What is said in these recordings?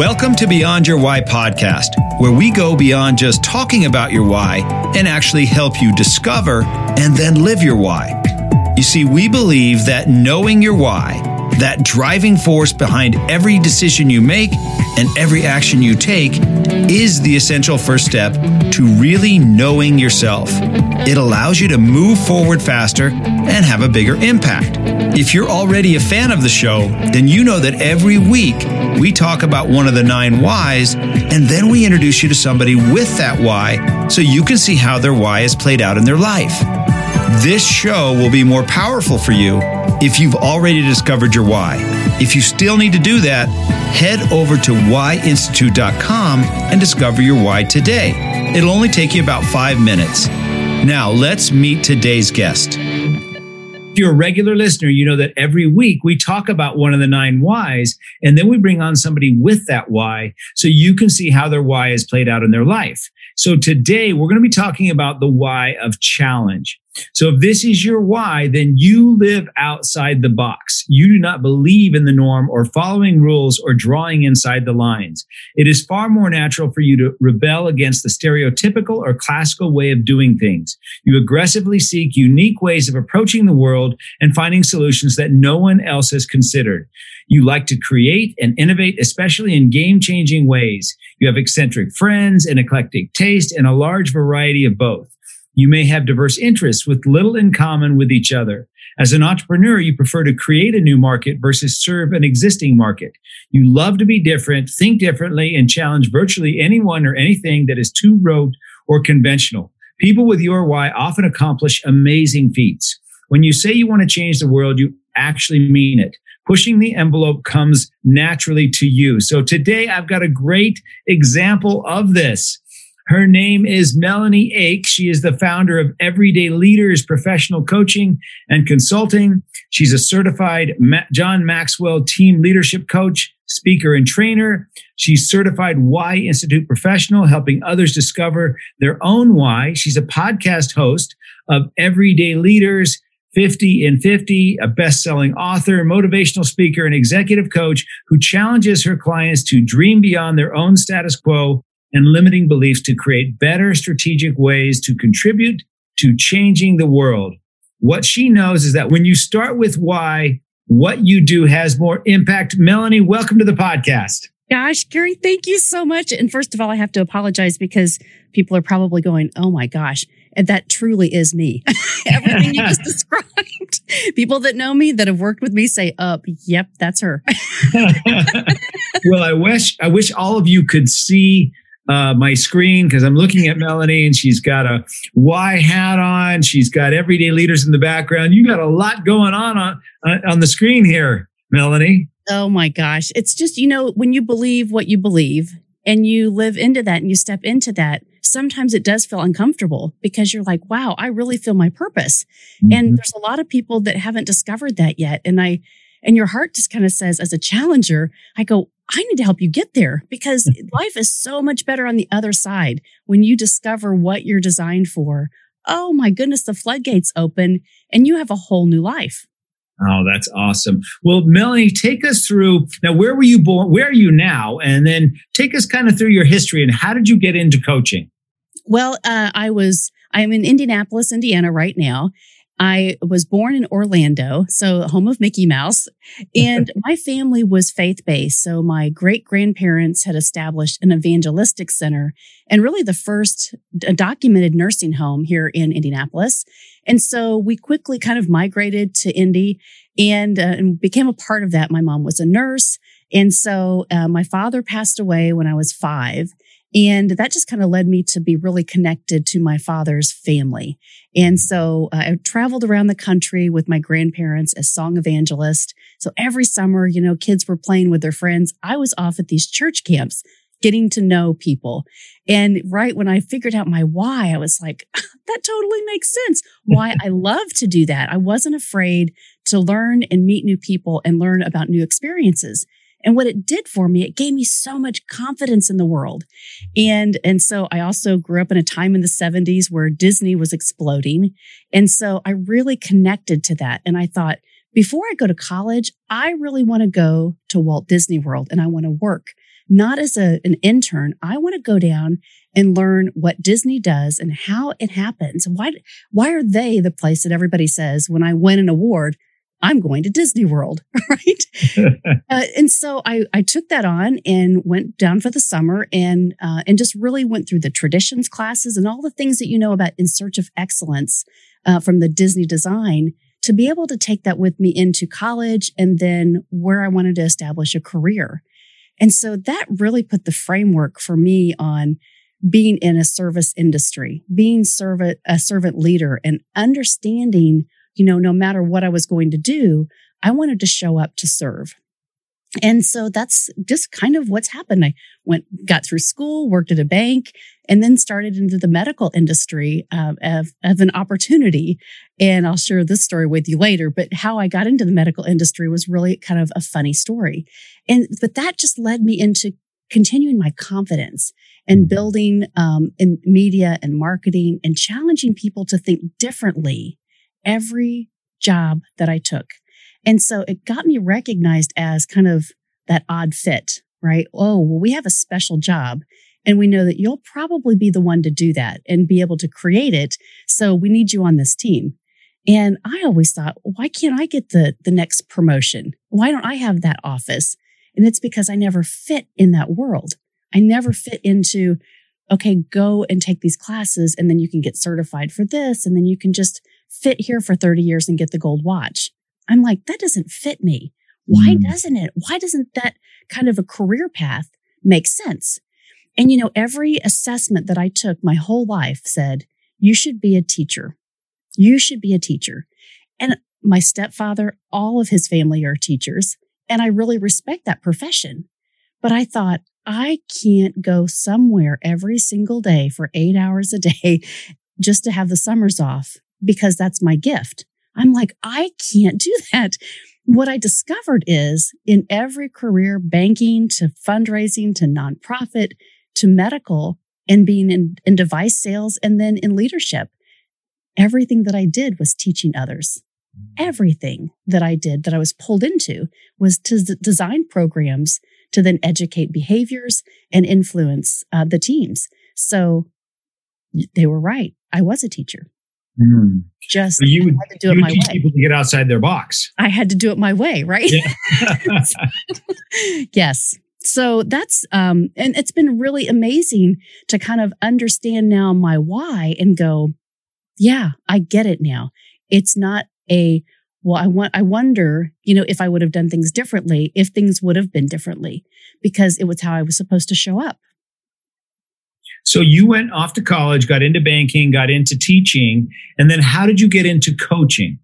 Welcome to Beyond Your Why podcast, where we go beyond just talking about your why and actually help you discover and then live your why. You see, we believe that knowing your why, that driving force behind every decision you make and every action you take, is the essential first step to really knowing yourself. It allows you to move forward faster and have a bigger impact. If you're already a fan of the show, then you know that every week we talk about one of the nine whys, and then we introduce you to somebody with that why so you can see how their why is played out in their life. This show will be more powerful for you if you've already discovered your why. If you still need to do that, head over to whyinstitute.com and discover your why today. It'll only take you about five minutes. Now, let's meet today's guest. If you're a regular listener, you know that every week we talk about one of the nine whys, and then we bring on somebody with that why so you can see how their why is played out in their life. So today we're going to be talking about the why of challenge. So if this is your why, then you live outside the box. You do not believe in the norm or following rules or drawing inside the lines. It is far more natural for you to rebel against the stereotypical or classical way of doing things. You aggressively seek unique ways of approaching the world and finding solutions that no one else has considered. You like to create and innovate, especially in game changing ways. You have eccentric friends, an eclectic taste, and a large variety of both. You may have diverse interests with little in common with each other. As an entrepreneur, you prefer to create a new market versus serve an existing market. You love to be different, think differently, and challenge virtually anyone or anything that is too rote or conventional. People with your why often accomplish amazing feats. When you say you want to change the world, you actually mean it. Pushing the envelope comes naturally to you. So today I've got a great example of this. Her name is Melanie Ake. She is the founder of Everyday Leaders Professional Coaching and Consulting. She's a certified John Maxwell team leadership coach, speaker, and trainer. She's certified Why Institute professional, helping others discover their own why. She's a podcast host of Everyday Leaders. 50 in 50, a best selling author, motivational speaker, and executive coach who challenges her clients to dream beyond their own status quo and limiting beliefs to create better strategic ways to contribute to changing the world. What she knows is that when you start with why, what you do has more impact. Melanie, welcome to the podcast. Gosh, Gary, thank you so much. And first of all, I have to apologize because people are probably going, Oh my gosh. And that truly is me. Everything you just described. People that know me that have worked with me say, up, oh, yep, that's her. well, I wish, I wish all of you could see uh, my screen because I'm looking at Melanie and she's got a Y hat on. She's got everyday leaders in the background. You got a lot going on on, on the screen here, Melanie. Oh my gosh. It's just, you know, when you believe what you believe and you live into that and you step into that, sometimes it does feel uncomfortable because you're like, wow, I really feel my purpose. Mm-hmm. And there's a lot of people that haven't discovered that yet. And I, and your heart just kind of says, as a challenger, I go, I need to help you get there because life is so much better on the other side when you discover what you're designed for. Oh my goodness, the floodgates open and you have a whole new life. Oh, that's awesome. Well, Melanie, take us through now. Where were you born? Where are you now? And then take us kind of through your history and how did you get into coaching? Well, uh, I was, I'm in Indianapolis, Indiana right now. I was born in Orlando, so home of Mickey Mouse, and my family was faith based. So my great grandparents had established an evangelistic center and really the first documented nursing home here in Indianapolis. And so we quickly kind of migrated to Indy and, uh, and became a part of that. My mom was a nurse. And so uh, my father passed away when I was five. And that just kind of led me to be really connected to my father's family. And so uh, I traveled around the country with my grandparents as song evangelist. So every summer, you know, kids were playing with their friends. I was off at these church camps getting to know people. And right when I figured out my why, I was like, that totally makes sense. Why I love to do that. I wasn't afraid to learn and meet new people and learn about new experiences. And what it did for me, it gave me so much confidence in the world. And, and so I also grew up in a time in the 70s where Disney was exploding. And so I really connected to that. And I thought, before I go to college, I really want to go to Walt Disney World and I want to work not as a, an intern. I want to go down and learn what Disney does and how it happens. Why, why are they the place that everybody says when I win an award, I'm going to Disney World, right? uh, and so I, I took that on and went down for the summer and uh, and just really went through the traditions classes and all the things that you know about in search of excellence uh, from the Disney design to be able to take that with me into college and then where I wanted to establish a career. And so that really put the framework for me on being in a service industry, being servant, a servant leader and understanding you know, no matter what I was going to do, I wanted to show up to serve. And so that's just kind of what's happened. I went, got through school, worked at a bank, and then started into the medical industry uh, of, of an opportunity. And I'll share this story with you later. But how I got into the medical industry was really kind of a funny story. And, but that just led me into continuing my confidence and building um, in media and marketing and challenging people to think differently every job that I took. And so it got me recognized as kind of that odd fit, right? Oh, well, we have a special job and we know that you'll probably be the one to do that and be able to create it. So we need you on this team. And I always thought, why can't I get the, the next promotion? Why don't I have that office? And it's because I never fit in that world. I never fit into, okay, go and take these classes and then you can get certified for this. And then you can just fit here for 30 years and get the gold watch. I'm like, that doesn't fit me. Why mm. doesn't it? Why doesn't that kind of a career path make sense? And you know, every assessment that I took my whole life said, you should be a teacher. You should be a teacher. And my stepfather, all of his family are teachers. And I really respect that profession. But I thought, I can't go somewhere every single day for eight hours a day just to have the summers off because that's my gift. I'm like, I can't do that. What I discovered is in every career, banking to fundraising to nonprofit to medical and being in, in device sales and then in leadership, everything that I did was teaching others. Everything that I did that I was pulled into was to d- design programs to then educate behaviors and influence uh, the teams. So they were right. I was a teacher. Mm. Just so you would, had to do it my teach way. people to get outside their box. I had to do it my way, right? Yeah. yes. So that's um and it's been really amazing to kind of understand now my why and go, yeah, I get it now. It's not a well, I want I wonder, you know, if I would have done things differently, if things would have been differently because it was how I was supposed to show up. So you went off to college, got into banking, got into teaching, and then how did you get into coaching?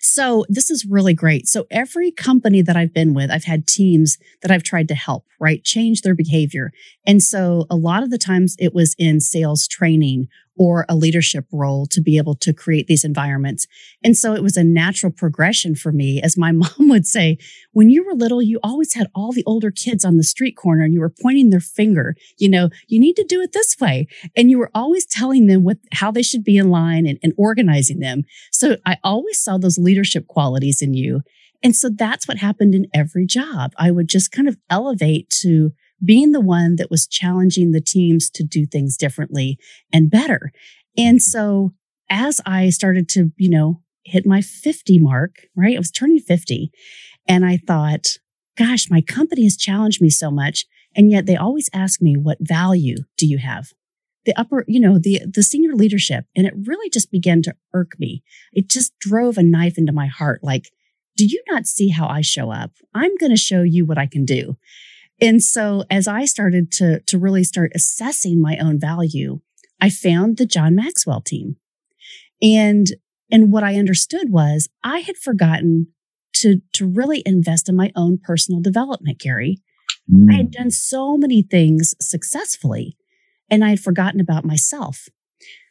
So this is really great. So every company that I've been with, I've had teams that I've tried to help, right? Change their behavior. And so a lot of the times it was in sales training or a leadership role to be able to create these environments. And so it was a natural progression for me. As my mom would say, when you were little, you always had all the older kids on the street corner and you were pointing their finger, you know, you need to do it this way. And you were always telling them what, how they should be in line and, and organizing them. So I always saw those leadership qualities in you. And so that's what happened in every job. I would just kind of elevate to being the one that was challenging the teams to do things differently and better. And mm-hmm. so as I started to, you know, hit my 50 mark, right? I was turning 50 and I thought, gosh, my company has challenged me so much. And yet they always ask me, what value do you have? The upper, you know, the, the senior leadership. And it really just began to irk me. It just drove a knife into my heart. Like, do you not see how I show up? I'm going to show you what I can do. And so as I started to, to really start assessing my own value, I found the John Maxwell team. And, and what I understood was I had forgotten to, to really invest in my own personal development, Gary. Mm. I had done so many things successfully and I had forgotten about myself.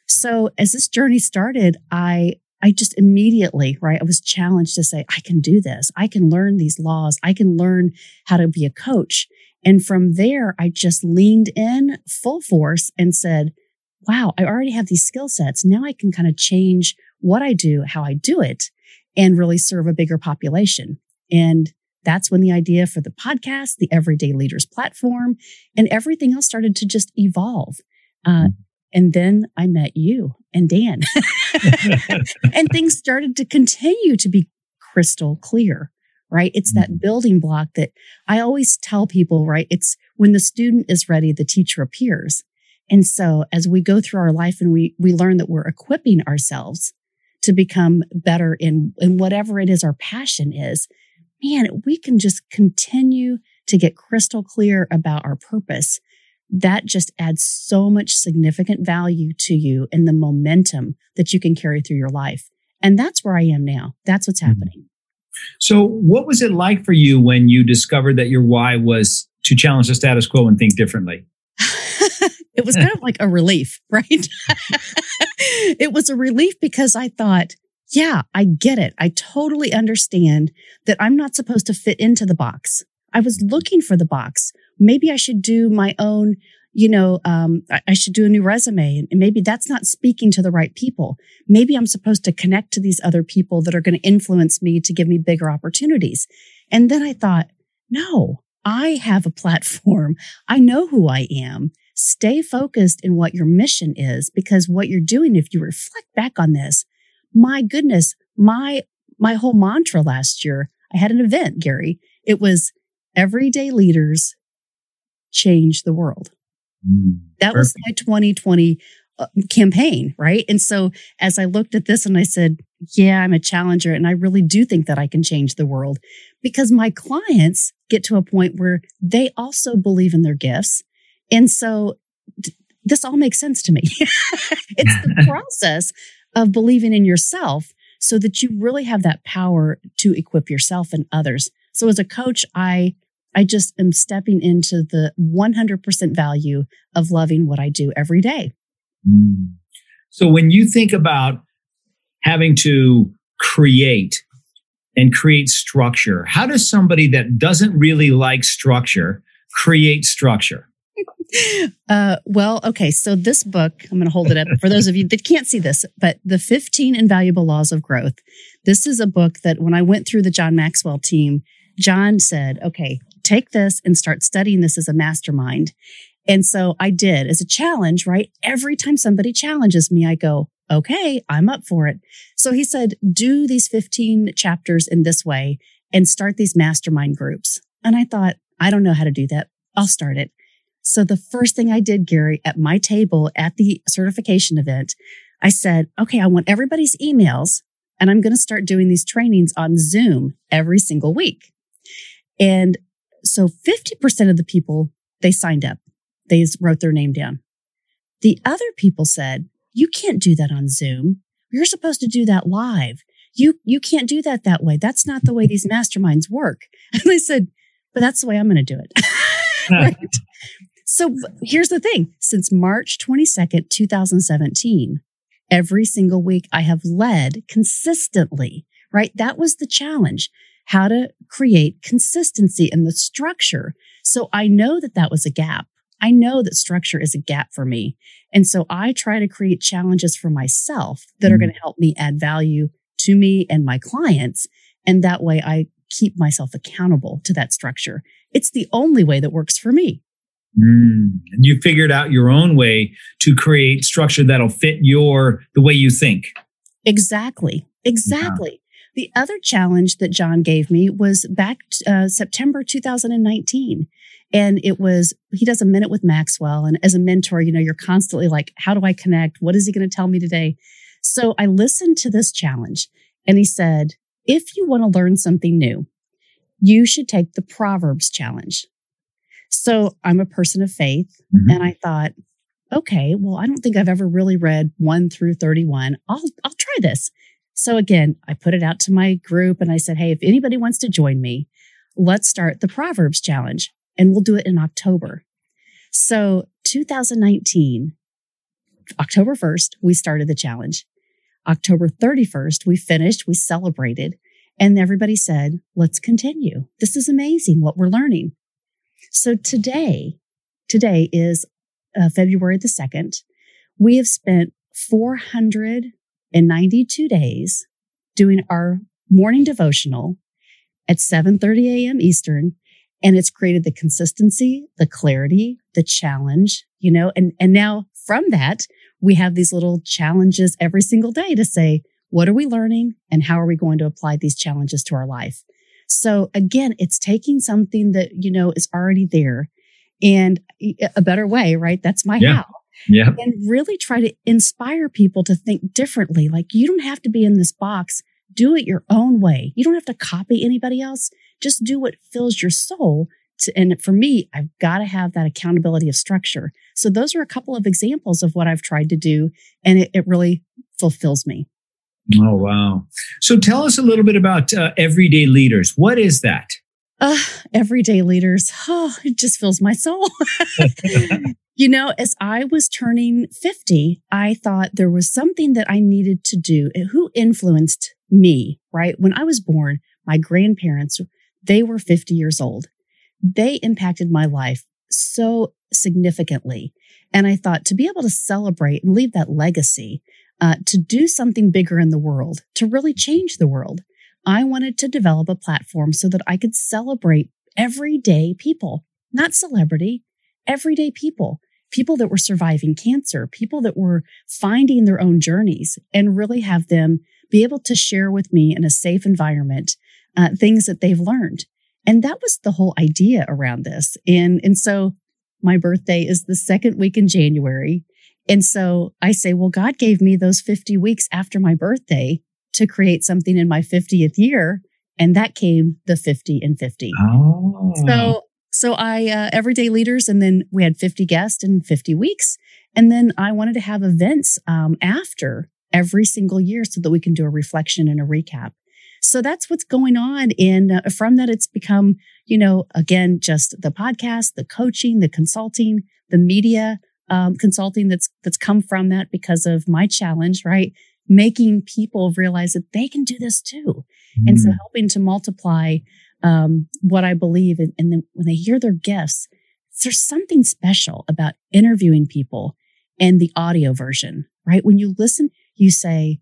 So as this journey started, I, I just immediately, right, I was challenged to say, I can do this. I can learn these laws. I can learn how to be a coach. And from there, I just leaned in full force and said, wow, I already have these skill sets. Now I can kind of change what I do, how I do it, and really serve a bigger population. And that's when the idea for the podcast, the Everyday Leaders platform, and everything else started to just evolve. Uh, mm-hmm. And then I met you and Dan, and things started to continue to be crystal clear, right? It's that mm-hmm. building block that I always tell people, right? It's when the student is ready, the teacher appears. And so as we go through our life and we, we learn that we're equipping ourselves to become better in, in whatever it is our passion is, man, we can just continue to get crystal clear about our purpose. That just adds so much significant value to you and the momentum that you can carry through your life. And that's where I am now. That's what's mm-hmm. happening. So, what was it like for you when you discovered that your why was to challenge the status quo and think differently? it was kind of like a relief, right? it was a relief because I thought, yeah, I get it. I totally understand that I'm not supposed to fit into the box. I was looking for the box. Maybe I should do my own, you know, um, I should do a new resume and maybe that's not speaking to the right people. Maybe I'm supposed to connect to these other people that are going to influence me to give me bigger opportunities. And then I thought, no, I have a platform. I know who I am. Stay focused in what your mission is because what you're doing, if you reflect back on this, my goodness, my, my whole mantra last year, I had an event, Gary. It was everyday leaders change the world. Mm, that perfect. was my 2020 uh, campaign, right? And so as I looked at this and I said, yeah, I'm a challenger and I really do think that I can change the world because my clients get to a point where they also believe in their gifts. And so this all makes sense to me. it's the process of believing in yourself so that you really have that power to equip yourself and others. So as a coach, I I just am stepping into the 100% value of loving what I do every day. Mm. So when you think about having to create and create structure, how does somebody that doesn't really like structure create structure? Uh, well, okay. So this book, I'm going to hold it up for those of you that can't see this, but the 15 invaluable laws of growth. This is a book that when I went through the John Maxwell team, John said, okay, take this and start studying this as a mastermind. And so I did as a challenge, right? Every time somebody challenges me, I go, okay, I'm up for it. So he said, do these 15 chapters in this way and start these mastermind groups. And I thought, I don't know how to do that. I'll start it. So the first thing I did, Gary, at my table at the certification event, I said, okay, I want everybody's emails and I'm going to start doing these trainings on Zoom every single week. And so 50% of the people, they signed up. They wrote their name down. The other people said, you can't do that on Zoom. You're supposed to do that live. You, you can't do that that way. That's not the way these masterminds work. And I said, but that's the way I'm going to do it. right? So here's the thing. Since March 22nd, 2017, every single week I have led consistently, right? That was the challenge, how to create consistency in the structure. So I know that that was a gap. I know that structure is a gap for me. And so I try to create challenges for myself that mm-hmm. are going to help me add value to me and my clients. And that way I keep myself accountable to that structure. It's the only way that works for me. Mm. And you figured out your own way to create structure that'll fit your the way you think. Exactly. Exactly. The other challenge that John gave me was back uh, September 2019. And it was, he does a minute with Maxwell. And as a mentor, you know, you're constantly like, how do I connect? What is he going to tell me today? So I listened to this challenge and he said, if you want to learn something new, you should take the Proverbs challenge. So I'm a person of faith. Mm-hmm. And I thought, okay, well, I don't think I've ever really read one through 31. I'll, I'll try this. So again, I put it out to my group and I said, Hey, if anybody wants to join me, let's start the Proverbs challenge and we'll do it in October. So 2019, October 1st, we started the challenge. October 31st, we finished, we celebrated, and everybody said, let's continue. This is amazing what we're learning. So today, today is uh, February the 2nd. We have spent 492 days doing our morning devotional at 7:30 a.m. Eastern and it's created the consistency, the clarity, the challenge, you know, and and now from that, we have these little challenges every single day to say, what are we learning and how are we going to apply these challenges to our life? So again, it's taking something that, you know, is already there and a better way, right? That's my yeah. how. Yeah. And really try to inspire people to think differently. Like you don't have to be in this box. Do it your own way. You don't have to copy anybody else. Just do what fills your soul. To, and for me, I've got to have that accountability of structure. So those are a couple of examples of what I've tried to do. And it, it really fulfills me. Oh, wow. So tell us a little bit about uh, everyday leaders. What is that? Uh, everyday leaders. Oh, it just fills my soul. you know, as I was turning 50, I thought there was something that I needed to do. Who influenced me, right? When I was born, my grandparents, they were 50 years old. They impacted my life so significantly. And I thought to be able to celebrate and leave that legacy, uh, to do something bigger in the world, to really change the world. I wanted to develop a platform so that I could celebrate everyday people, not celebrity, everyday people, people that were surviving cancer, people that were finding their own journeys and really have them be able to share with me in a safe environment uh, things that they've learned. And that was the whole idea around this. And, and so my birthday is the second week in January. And so I say, well, God gave me those 50 weeks after my birthday to create something in my 50th year. And that came the 50 and 50. Oh. So, so I, uh, everyday leaders, and then we had 50 guests in 50 weeks. And then I wanted to have events, um, after every single year so that we can do a reflection and a recap. So that's what's going on. And uh, from that, it's become, you know, again, just the podcast, the coaching, the consulting, the media, um, consulting that's that's come from that because of my challenge, right? Making people realize that they can do this too, mm. and so mm. helping to multiply um, what I believe. And, and then when they hear their gifts, there's something special about interviewing people and the audio version, right? When you listen, you say,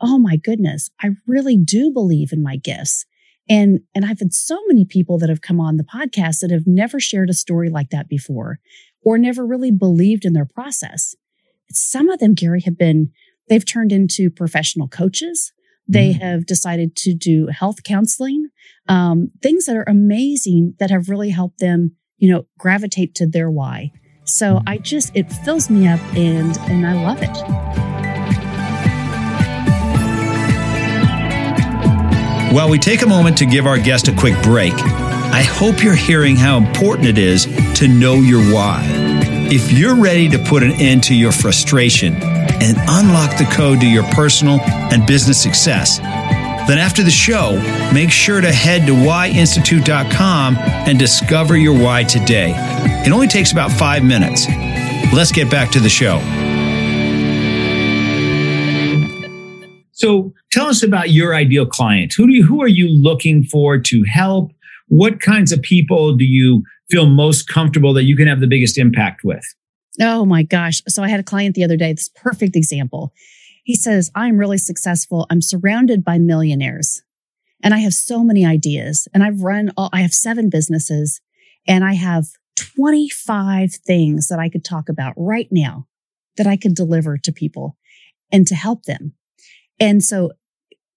"Oh my goodness, I really do believe in my gifts." And, and I've had so many people that have come on the podcast that have never shared a story like that before or never really believed in their process. Some of them, Gary, have been, they've turned into professional coaches. They mm-hmm. have decided to do health counseling, um, things that are amazing that have really helped them, you know, gravitate to their why. So mm-hmm. I just, it fills me up and, and I love it. While we take a moment to give our guest a quick break, I hope you're hearing how important it is to know your why. If you're ready to put an end to your frustration and unlock the code to your personal and business success, then after the show, make sure to head to whyinstitute.com and discover your why today. It only takes about five minutes. Let's get back to the show. So tell us about your ideal client. Who do you, who are you looking for to help? what kinds of people do you feel most comfortable that you can have the biggest impact with? Oh my gosh. So I had a client the other day, this perfect example. He says, I'm really successful. I'm surrounded by millionaires and I have so many ideas and I've run all, I have seven businesses and I have 25 things that I could talk about right now that I could deliver to people and to help them. And so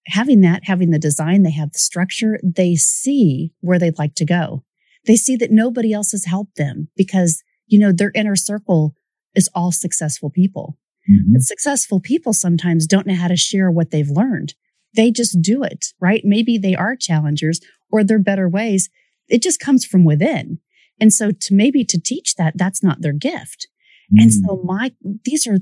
having that, having the design, they have the structure, they see where they'd like to go. They see that nobody else has helped them because, you know, their inner circle is all successful people. Mm-hmm. But successful people sometimes don't know how to share what they've learned. They just do it, right? Maybe they are challengers or they're better ways. It just comes from within. And so to maybe to teach that, that's not their gift. Mm-hmm. And so mm. my, these are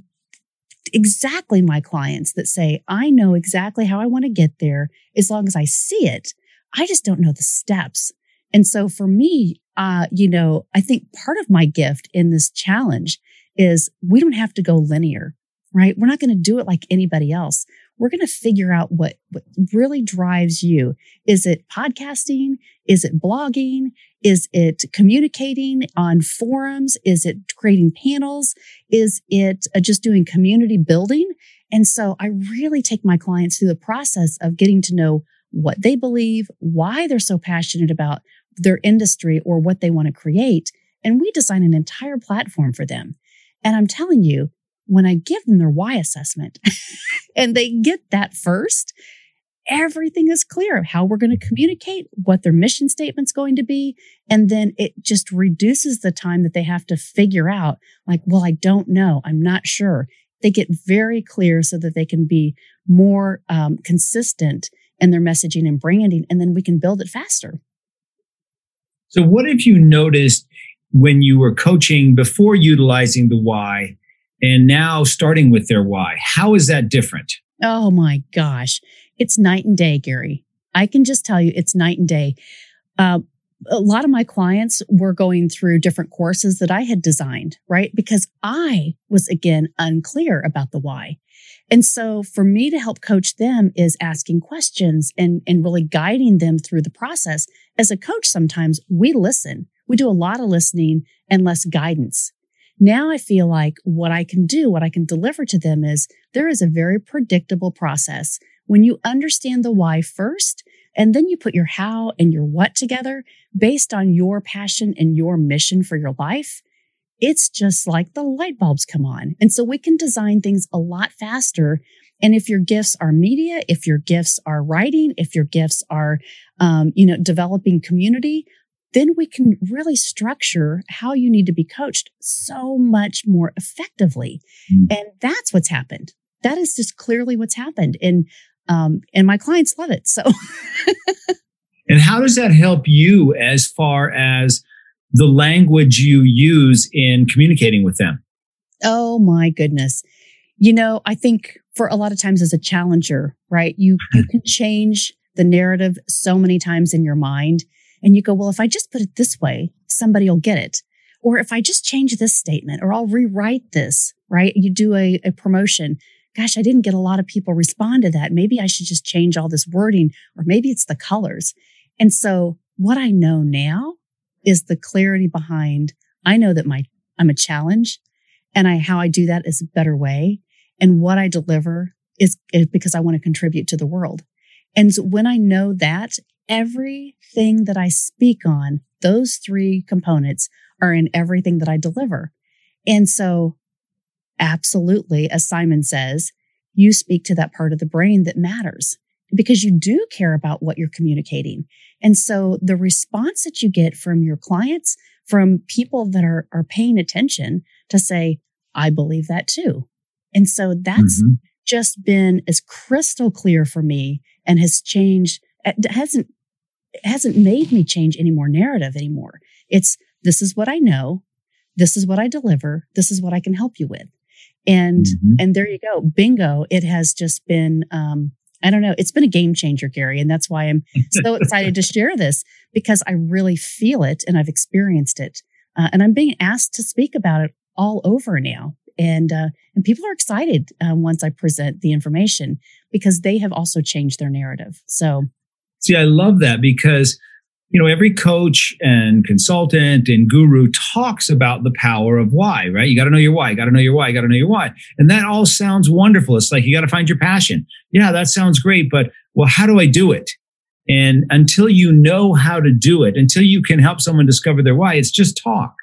exactly my clients that say, I know exactly how I want to get there as long as I see it. I just don't know the steps. And so for me, uh, you know, I think part of my gift in this challenge is we don't have to go linear, right? We're not going to do it like anybody else. We're going to figure out what, what really drives you. Is it podcasting? Is it blogging? Is it communicating on forums? Is it creating panels? Is it uh, just doing community building? And so I really take my clients through the process of getting to know what they believe, why they're so passionate about their industry or what they want to create. And we design an entire platform for them. And I'm telling you, when I give them their why assessment and they get that first, everything is clear of how we're going to communicate, what their mission statement's going to be. And then it just reduces the time that they have to figure out, like, well, I don't know. I'm not sure. They get very clear so that they can be more um, consistent in their messaging and branding, and then we can build it faster. So, what have you noticed when you were coaching before utilizing the why and now starting with their why? How is that different? Oh my gosh. It's night and day, Gary. I can just tell you it's night and day. Uh, a lot of my clients were going through different courses that I had designed, right? Because I was again unclear about the why. And so for me to help coach them is asking questions and, and really guiding them through the process. As a coach, sometimes we listen. We do a lot of listening and less guidance. Now I feel like what I can do, what I can deliver to them is there is a very predictable process. When you understand the why first, and then you put your how and your what together based on your passion and your mission for your life, it's just like the light bulbs come on. And so we can design things a lot faster. And if your gifts are media, if your gifts are writing, if your gifts are, um, you know, developing community, then we can really structure how you need to be coached so much more effectively. Mm. And that's what's happened. That is just clearly what's happened. And, um, and my clients love it. So. and how does that help you as far as the language you use in communicating with them? Oh my goodness. You know, I think for a lot of times as a challenger, right? You, you can change the narrative so many times in your mind and you go, well, if I just put it this way, somebody will get it. Or if I just change this statement or I'll rewrite this, right? You do a, a promotion. Gosh, I didn't get a lot of people respond to that. Maybe I should just change all this wording or maybe it's the colors. And so what I know now is the clarity behind I know that my I'm a challenge and I how I do that is a better way. And what I deliver is, is because I want to contribute to the world. And so when I know that everything that I speak on, those three components are in everything that I deliver. And so absolutely, as Simon says, you speak to that part of the brain that matters because you do care about what you're communicating. And so the response that you get from your clients, from people that are, are paying attention to say, I believe that too. And so that's mm-hmm. just been as crystal clear for me and has changed. It hasn't, it hasn't made me change any more narrative anymore. It's this is what I know. This is what I deliver. This is what I can help you with. And, mm-hmm. and there you go. Bingo. It has just been, um, I don't know. It's been a game changer, Gary. And that's why I'm so excited to share this because I really feel it and I've experienced it. Uh, and I'm being asked to speak about it all over now. And, uh, and people are excited uh, once I present the information because they have also changed their narrative. So, see, I love that because you know, every coach and consultant and guru talks about the power of why, right? You got to know your why, you got to know your why, you got to know your why. And that all sounds wonderful. It's like you got to find your passion. Yeah, that sounds great, but well, how do I do it? And until you know how to do it, until you can help someone discover their why, it's just talk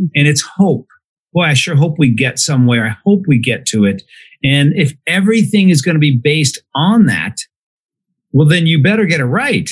mm-hmm. and it's hope. Boy, I sure hope we get somewhere. I hope we get to it. And if everything is going to be based on that, well, then you better get it right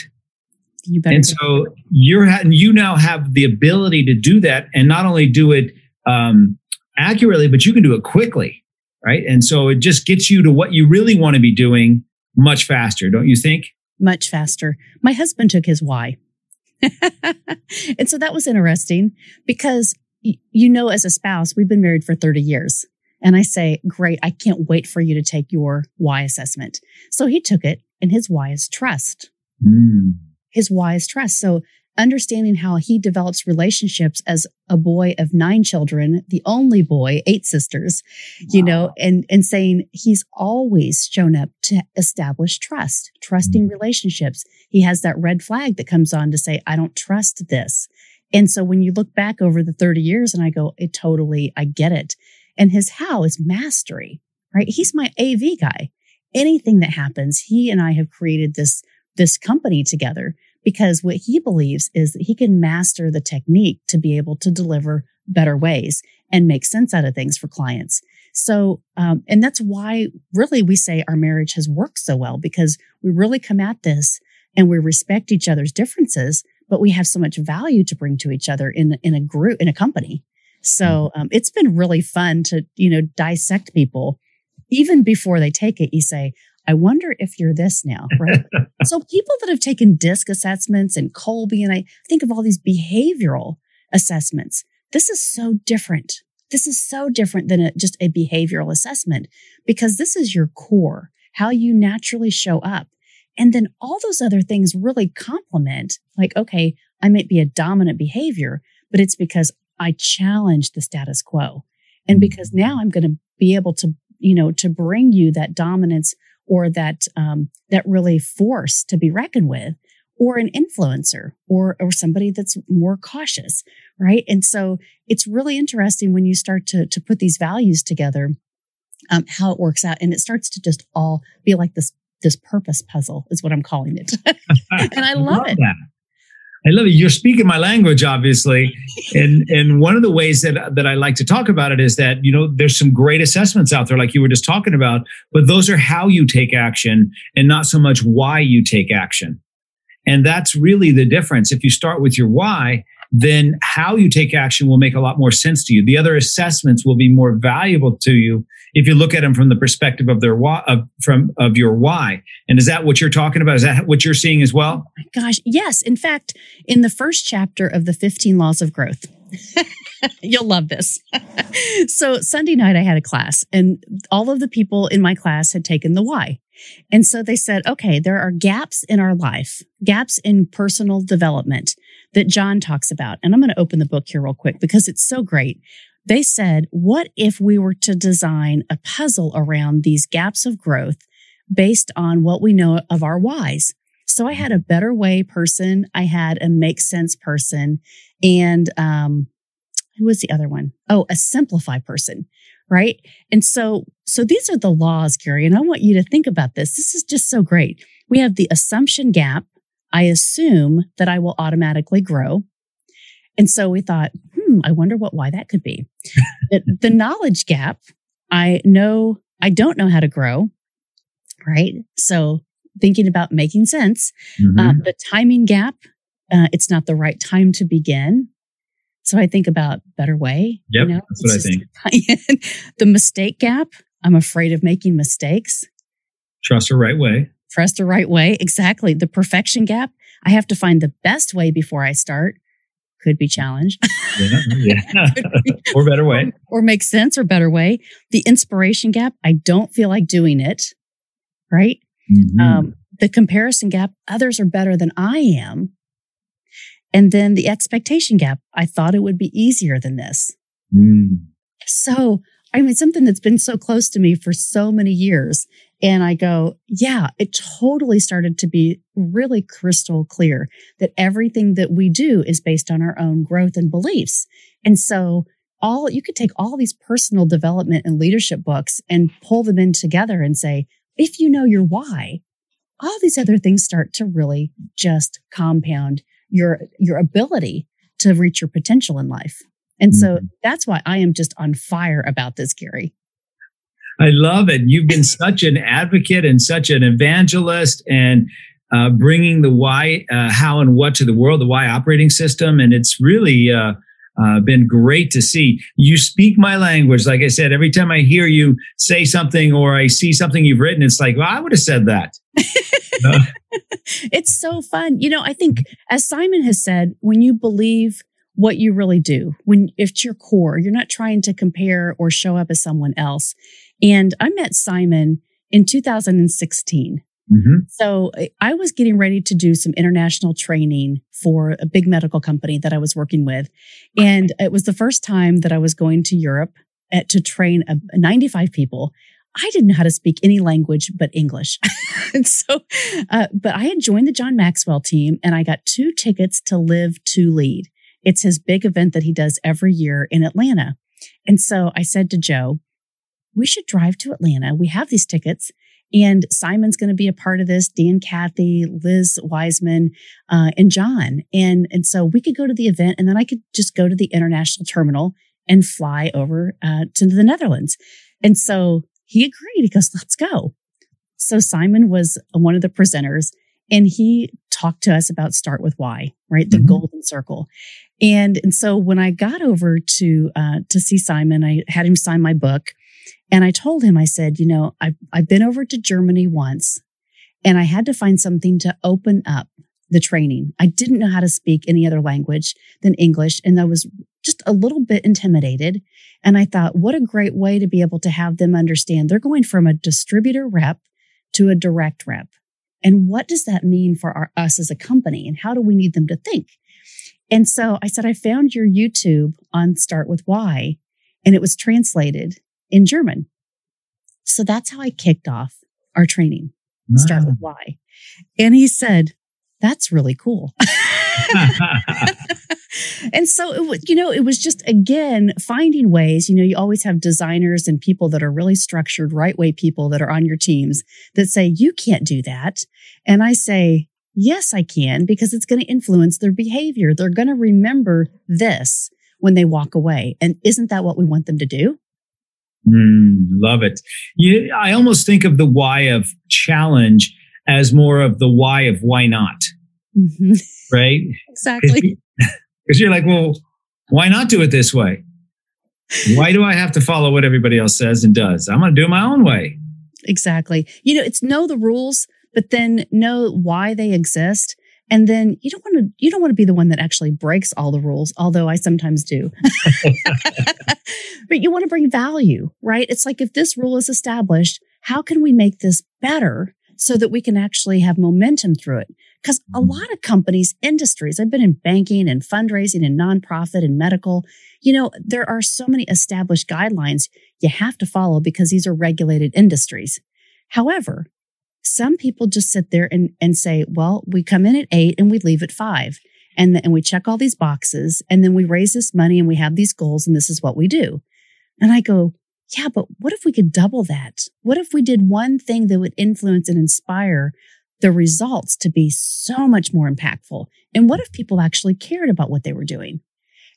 you better. And so you're you now have the ability to do that, and not only do it um, accurately, but you can do it quickly, right? And so it just gets you to what you really want to be doing much faster, don't you think? Much faster. My husband took his why. and so that was interesting because you know, as a spouse, we've been married for 30 years. And I say, great, I can't wait for you to take your why assessment. So he took it, and his why is trust. Mm his wise trust. So understanding how he develops relationships as a boy of nine children, the only boy, eight sisters, wow. you know, and, and saying he's always shown up to establish trust, trusting mm-hmm. relationships. He has that red flag that comes on to say, I don't trust this. And so when you look back over the 30 years and I go, it totally, I get it. And his how is mastery, right? He's my AV guy. Anything that happens, he and I have created this this company together because what he believes is that he can master the technique to be able to deliver better ways and make sense out of things for clients. So, um, and that's why really we say our marriage has worked so well because we really come at this and we respect each other's differences, but we have so much value to bring to each other in, in a group, in a company. So, mm-hmm. um, it's been really fun to, you know, dissect people. Even before they take it, you say, I wonder if you're this now, right? so people that have taken DISC assessments and Kolbe, and I think of all these behavioral assessments, this is so different. This is so different than a, just a behavioral assessment because this is your core, how you naturally show up. And then all those other things really complement like, okay, I might be a dominant behavior, but it's because I challenge the status quo. And mm-hmm. because now I'm going to be able to, you know, to bring you that dominance or that, um, that really force to be reckoned with or an influencer or, or somebody that's more cautious. Right. And so it's really interesting when you start to, to put these values together, um, how it works out. And it starts to just all be like this, this purpose puzzle is what I'm calling it. and I love, love it. That. I love it. You're speaking my language, obviously, and and one of the ways that that I like to talk about it is that you know there's some great assessments out there, like you were just talking about, but those are how you take action, and not so much why you take action. And that's really the difference. If you start with your why, then how you take action will make a lot more sense to you. The other assessments will be more valuable to you if you look at them from the perspective of their why, of, from of your why. And is that what you're talking about? Is that what you're seeing as well? Oh gosh, yes. In fact, in the first chapter of the 15 Laws of Growth, You'll love this. so Sunday night I had a class and all of the people in my class had taken the why. And so they said, okay, there are gaps in our life, gaps in personal development that John talks about. And I'm going to open the book here real quick because it's so great. They said, what if we were to design a puzzle around these gaps of growth based on what we know of our whys? So I had a better way person. I had a make sense person and, um, who was the other one? Oh, a simplify person right? And so, so these are the laws, Gary, and I want you to think about this. This is just so great. We have the assumption gap. I assume that I will automatically grow. And so we thought, hmm, I wonder what, why that could be. the, the knowledge gap. I know, I don't know how to grow, right? So thinking about making sense. Mm-hmm. Um, the timing gap. Uh, it's not the right time to begin. So I think about better way. Yep, you know? that's what I think. the mistake gap. I'm afraid of making mistakes. Trust the right way. Trust the right way. Exactly. The perfection gap. I have to find the best way before I start. Could be challenged. Yeah, yeah. or better way. Or, or make sense or better way. The inspiration gap. I don't feel like doing it. Right. Mm-hmm. Um, the comparison gap. Others are better than I am. And then the expectation gap. I thought it would be easier than this. Mm. So, I mean, something that's been so close to me for so many years. And I go, yeah, it totally started to be really crystal clear that everything that we do is based on our own growth and beliefs. And so all you could take all these personal development and leadership books and pull them in together and say, if you know your why, all these other things start to really just compound your your ability to reach your potential in life. And so mm-hmm. that's why I am just on fire about this, Gary. I love it. You've been such an advocate and such an evangelist and uh, bringing the why, uh, how, and what to the world, the why operating system. And it's really uh, uh been great to see. You speak my language. Like I said, every time I hear you say something or I see something you've written, it's like, well, I would have said that. it's so fun. You know, I think as Simon has said, when you believe what you really do, when if it's your core, you're not trying to compare or show up as someone else. And I met Simon in 2016. Mm-hmm. So I was getting ready to do some international training for a big medical company that I was working with. And it was the first time that I was going to Europe at, to train a, 95 people. I didn't know how to speak any language but English. and so, uh, but I had joined the John Maxwell team and I got two tickets to Live to Lead. It's his big event that he does every year in Atlanta. And so I said to Joe, we should drive to Atlanta. We have these tickets And Simon's going to be a part of this, Dan Cathy, Liz Wiseman, uh, and John. And, and so we could go to the event and then I could just go to the international terminal and fly over uh, to the Netherlands. And so he agreed. He goes, let's go. So Simon was one of the presenters and he talked to us about start with why, right? The mm-hmm. golden circle. And, and so when I got over to, uh, to see Simon, I had him sign my book and I told him, I said, you know, I've, I've been over to Germany once and I had to find something to open up the training. I didn't know how to speak any other language than English. And I was just a little bit intimidated. And I thought, what a great way to be able to have them understand they're going from a distributor rep to a direct rep. And what does that mean for our, us as a company? And how do we need them to think? And so I said, I found your YouTube on Start with Why, and it was translated in German. So that's how I kicked off our training, wow. Start with Why. And he said, that's really cool. and so it was, you know, it was just again finding ways. You know, you always have designers and people that are really structured, right way people that are on your teams that say, you can't do that. And I say, yes, I can, because it's going to influence their behavior. They're going to remember this when they walk away. And isn't that what we want them to do? Mm, love it. You, I almost think of the why of challenge as more of the why of why not. Mm-hmm. Right? Exactly. Because you're like, well, why not do it this way? Why do I have to follow what everybody else says and does? I'm going to do it my own way. Exactly. You know, it's know the rules, but then know why they exist. And then you don't want to, you don't want to be the one that actually breaks all the rules, although I sometimes do. but you want to bring value, right? It's like if this rule is established, how can we make this better so that we can actually have momentum through it? Because a mm-hmm. lot of companies, industries, I've been in banking and fundraising and nonprofit and medical. You know, there are so many established guidelines you have to follow because these are regulated industries. However, some people just sit there and, and say, well, we come in at eight and we leave at five. And, and we check all these boxes and then we raise this money and we have these goals and this is what we do. And I go, yeah, but what if we could double that? What if we did one thing that would influence and inspire the results to be so much more impactful? And what if people actually cared about what they were doing?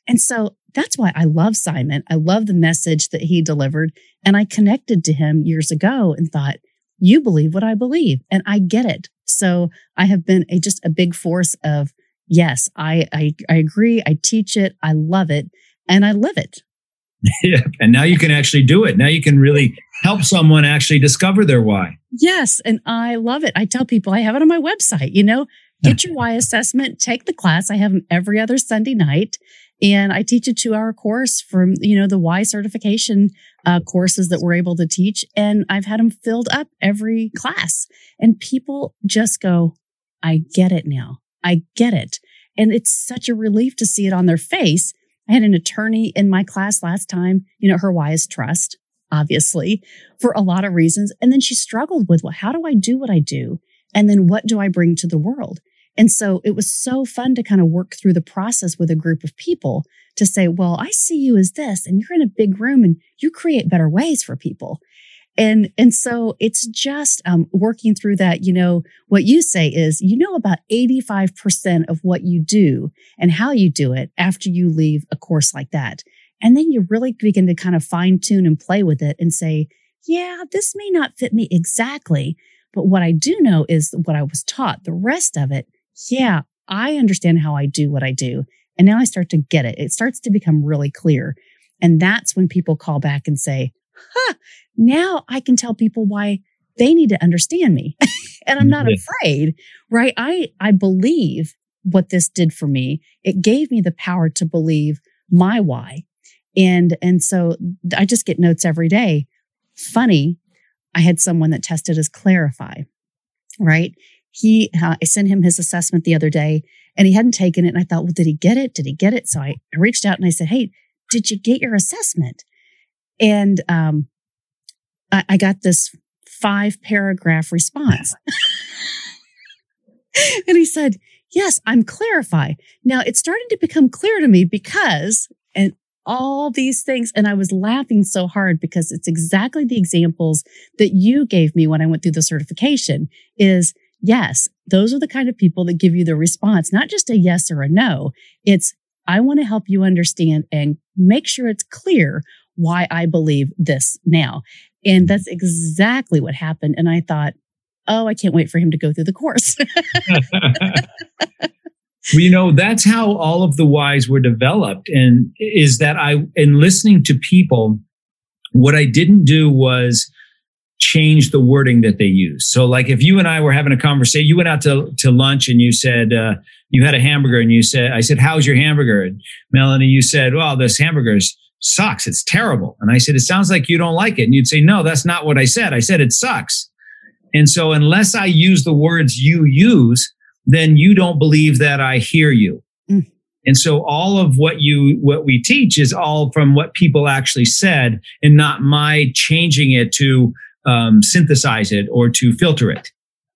And so that's why I love Simon. I love the message that he delivered. And I connected to him years ago and thought, you believe what I believe and I get it. So I have been a, just a big force of, yes, I, I, I agree. I teach it. I love it and I live it. Yeah. And now you can actually do it. Now you can really help someone actually discover their why. Yes. And I love it. I tell people I have it on my website, you know, get your why assessment, take the class. I have them every other Sunday night. And I teach a two hour course from, you know, the why certification uh, courses that we're able to teach. And I've had them filled up every class and people just go, I get it now. I get it. And it's such a relief to see it on their face I had an attorney in my class last time. You know, her why is trust, obviously, for a lot of reasons. And then she struggled with, well, how do I do what I do? And then what do I bring to the world? And so it was so fun to kind of work through the process with a group of people to say, well, I see you as this, and you're in a big room and you create better ways for people. And, and so it's just um, working through that. You know, what you say is, you know, about 85% of what you do and how you do it after you leave a course like that. And then you really begin to kind of fine tune and play with it and say, yeah, this may not fit me exactly. But what I do know is what I was taught. The rest of it, yeah, I understand how I do what I do. And now I start to get it. It starts to become really clear. And that's when people call back and say, huh, now I can tell people why they need to understand me. and I'm not afraid, right? I, I believe what this did for me. It gave me the power to believe my why. And, and so I just get notes every day. Funny. I had someone that tested as clarify, right? He, uh, I sent him his assessment the other day and he hadn't taken it. And I thought, well, did he get it? Did he get it? So I, I reached out and I said, Hey, did you get your assessment? And um, I, I got this five paragraph response. and he said, Yes, I'm clarify. Now it's starting to become clear to me because, and all these things. And I was laughing so hard because it's exactly the examples that you gave me when I went through the certification is yes, those are the kind of people that give you the response, not just a yes or a no. It's, I want to help you understand and make sure it's clear why I believe this now. And that's mm-hmm. exactly what happened. And I thought, oh, I can't wait for him to go through the course. well, you know, that's how all of the whys were developed. And is that I, in listening to people, what I didn't do was change the wording that they use. So, like if you and I were having a conversation, you went out to, to lunch and you said, uh, you had a hamburger and you said, I said, how's your hamburger? And Melanie, you said, well, this hamburger sucks. It's terrible. And I said, it sounds like you don't like it. And you'd say, no, that's not what I said. I said, it sucks. And so unless I use the words you use, then you don't believe that I hear you. Mm. And so all of what you, what we teach is all from what people actually said and not my changing it to um, synthesize it or to filter it.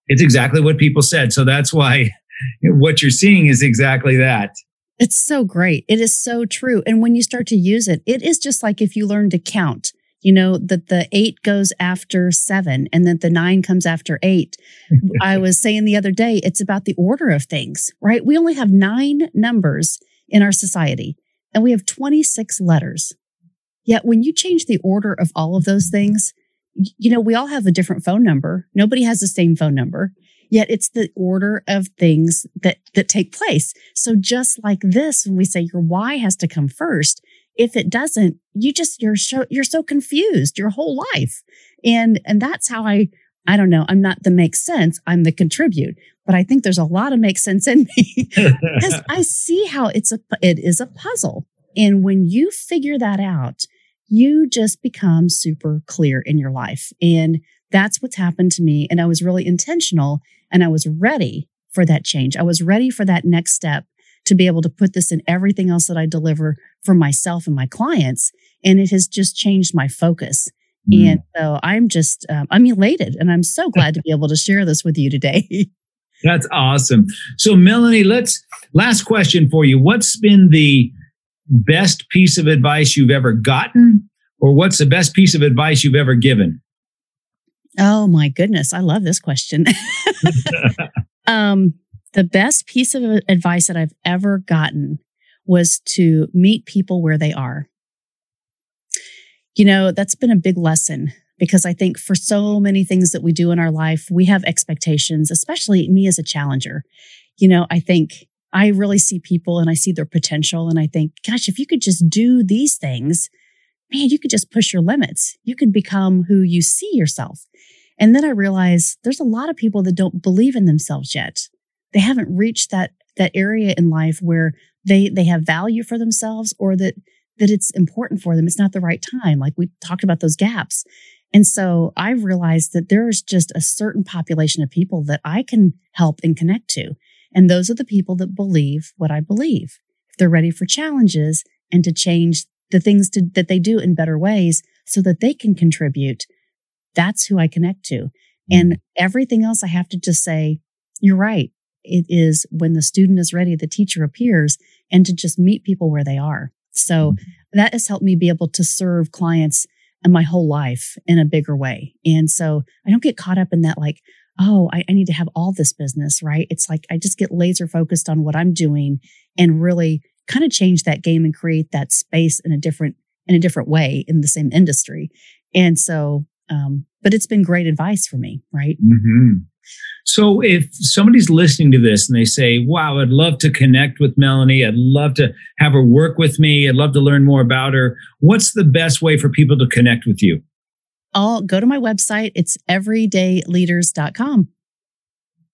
It's exactly what people said. So that's why what you're seeing is exactly that. It's so great. It is so true. And when you start to use it, it is just like if you learn to count, you know, that the eight goes after seven and that the nine comes after eight. I was saying the other day, it's about the order of things, right? We only have nine numbers in our society and we have 26 letters. Yet when you change the order of all of those things, you know, we all have a different phone number. Nobody has the same phone number. Yet it's the order of things that, that take place. So just like this, when we say your why has to come first, if it doesn't, you just, you're so, you're so confused your whole life. And, and that's how I, I don't know. I'm not the make sense. I'm the contribute, but I think there's a lot of make sense in me because I see how it's a, it is a puzzle. And when you figure that out, you just become super clear in your life. And that's what's happened to me. And I was really intentional and I was ready for that change. I was ready for that next step to be able to put this in everything else that I deliver for myself and my clients. And it has just changed my focus. Mm. And so I'm just, um, I'm elated and I'm so glad to be able to share this with you today. That's awesome. So, Melanie, let's, last question for you. What's been the best piece of advice you've ever gotten, or what's the best piece of advice you've ever given? Oh my goodness, I love this question. um, the best piece of advice that I've ever gotten was to meet people where they are. You know, that's been a big lesson because I think for so many things that we do in our life, we have expectations, especially me as a challenger. You know, I think I really see people and I see their potential and I think, gosh, if you could just do these things, man, you could just push your limits. You could become who you see yourself. And then I realize there's a lot of people that don't believe in themselves yet. They haven't reached that, that area in life where they, they have value for themselves or that, that it's important for them. It's not the right time. Like we talked about those gaps. And so I realized that there's just a certain population of people that I can help and connect to. And those are the people that believe what I believe. If they're ready for challenges and to change the things to, that they do in better ways so that they can contribute, that's who I connect to. And mm-hmm. everything else I have to just say, you're right. It is when the student is ready, the teacher appears and to just meet people where they are. So mm-hmm. that has helped me be able to serve clients and my whole life in a bigger way. And so I don't get caught up in that, like, oh, I, I, need to have all this business, right? It's like I just get laser focused on what I'm doing and really kind of change that game and create that space in a different in a different way in the same industry. And so, um, but it's been great advice for me, right? Mm-hmm. So if somebody's listening to this and they say, wow, I'd love to connect with Melanie. I'd love to have her work with me. I'd love to learn more about her. What's the best way for people to connect with you? I'll go to my website. It's everydayleaders.com.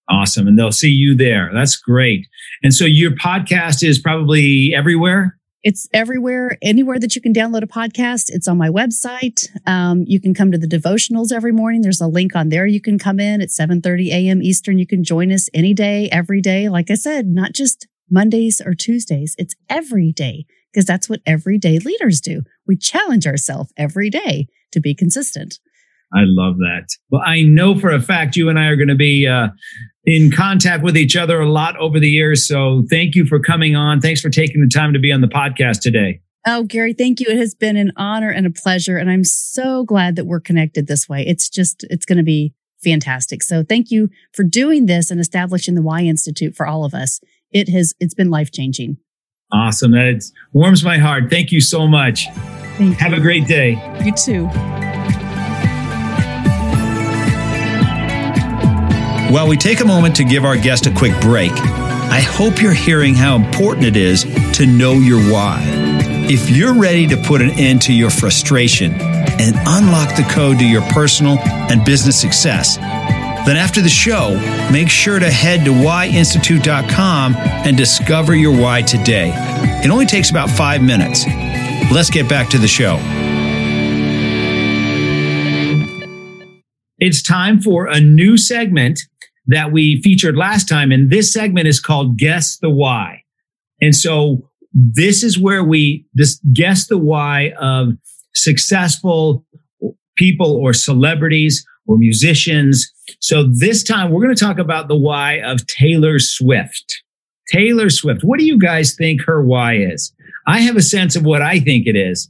Awesome. And they'll see you there. That's great. And so your podcast is probably everywhere? It's everywhere, anywhere that you can download a podcast. It's on my website. Um, you can come to the devotionals every morning. There's a link on there. You can come in at 7:30 a.m. Eastern. You can join us any day, every day. Like I said, not just Mondays or Tuesdays. It's every day because that's what everyday leaders do. We challenge ourselves every day to be consistent. I love that. Well, I know for a fact you and I are going to be uh, in contact with each other a lot over the years. So thank you for coming on. Thanks for taking the time to be on the podcast today. Oh, Gary, thank you. It has been an honor and a pleasure. And I'm so glad that we're connected this way. It's just, it's going to be fantastic. So thank you for doing this and establishing the Why Institute for all of us. It has, it's been life changing. Awesome. That warms my heart. Thank you so much. Thank Have you. a great day. You too. While we take a moment to give our guest a quick break, I hope you're hearing how important it is to know your why. If you're ready to put an end to your frustration and unlock the code to your personal and business success, then after the show, make sure to head to whyinstitute.com and discover your why today. It only takes about five minutes. Let's get back to the show. It's time for a new segment that we featured last time. And this segment is called Guess the Why. And so this is where we just guess the why of successful people or celebrities or musicians. So this time we're going to talk about the why of Taylor Swift. Taylor Swift. What do you guys think her why is? I have a sense of what I think it is.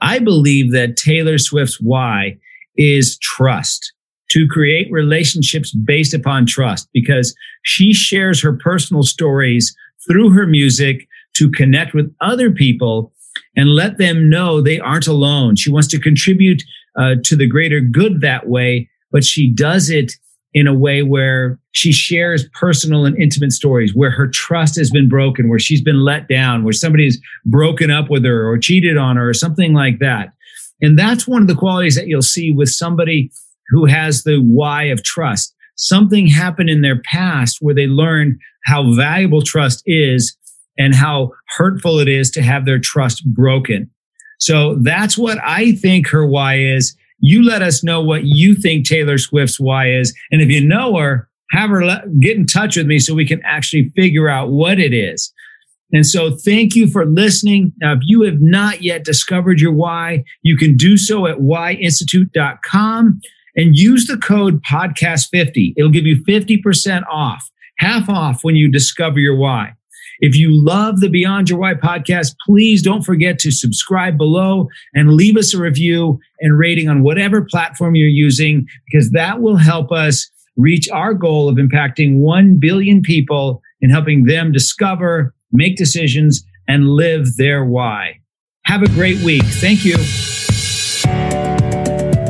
I believe that Taylor Swift's why is trust to create relationships based upon trust because she shares her personal stories through her music to connect with other people and let them know they aren't alone. She wants to contribute uh, to the greater good that way, but she does it in a way where she shares personal and intimate stories where her trust has been broken, where she's been let down, where somebody's broken up with her or cheated on her or something like that. And that's one of the qualities that you'll see with somebody who has the why of trust. Something happened in their past where they learned how valuable trust is and how hurtful it is to have their trust broken. So that's what I think her why is. You let us know what you think Taylor Swift's why is. And if you know her, have her let, get in touch with me so we can actually figure out what it is. And so thank you for listening. Now, if you have not yet discovered your why, you can do so at whyinstitute.com and use the code podcast50. It'll give you 50% off, half off when you discover your why. If you love the Beyond Your Why podcast, please don't forget to subscribe below and leave us a review and rating on whatever platform you're using, because that will help us reach our goal of impacting 1 billion people and helping them discover, make decisions, and live their why. Have a great week. Thank you.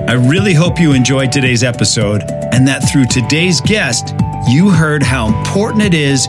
I really hope you enjoyed today's episode and that through today's guest, you heard how important it is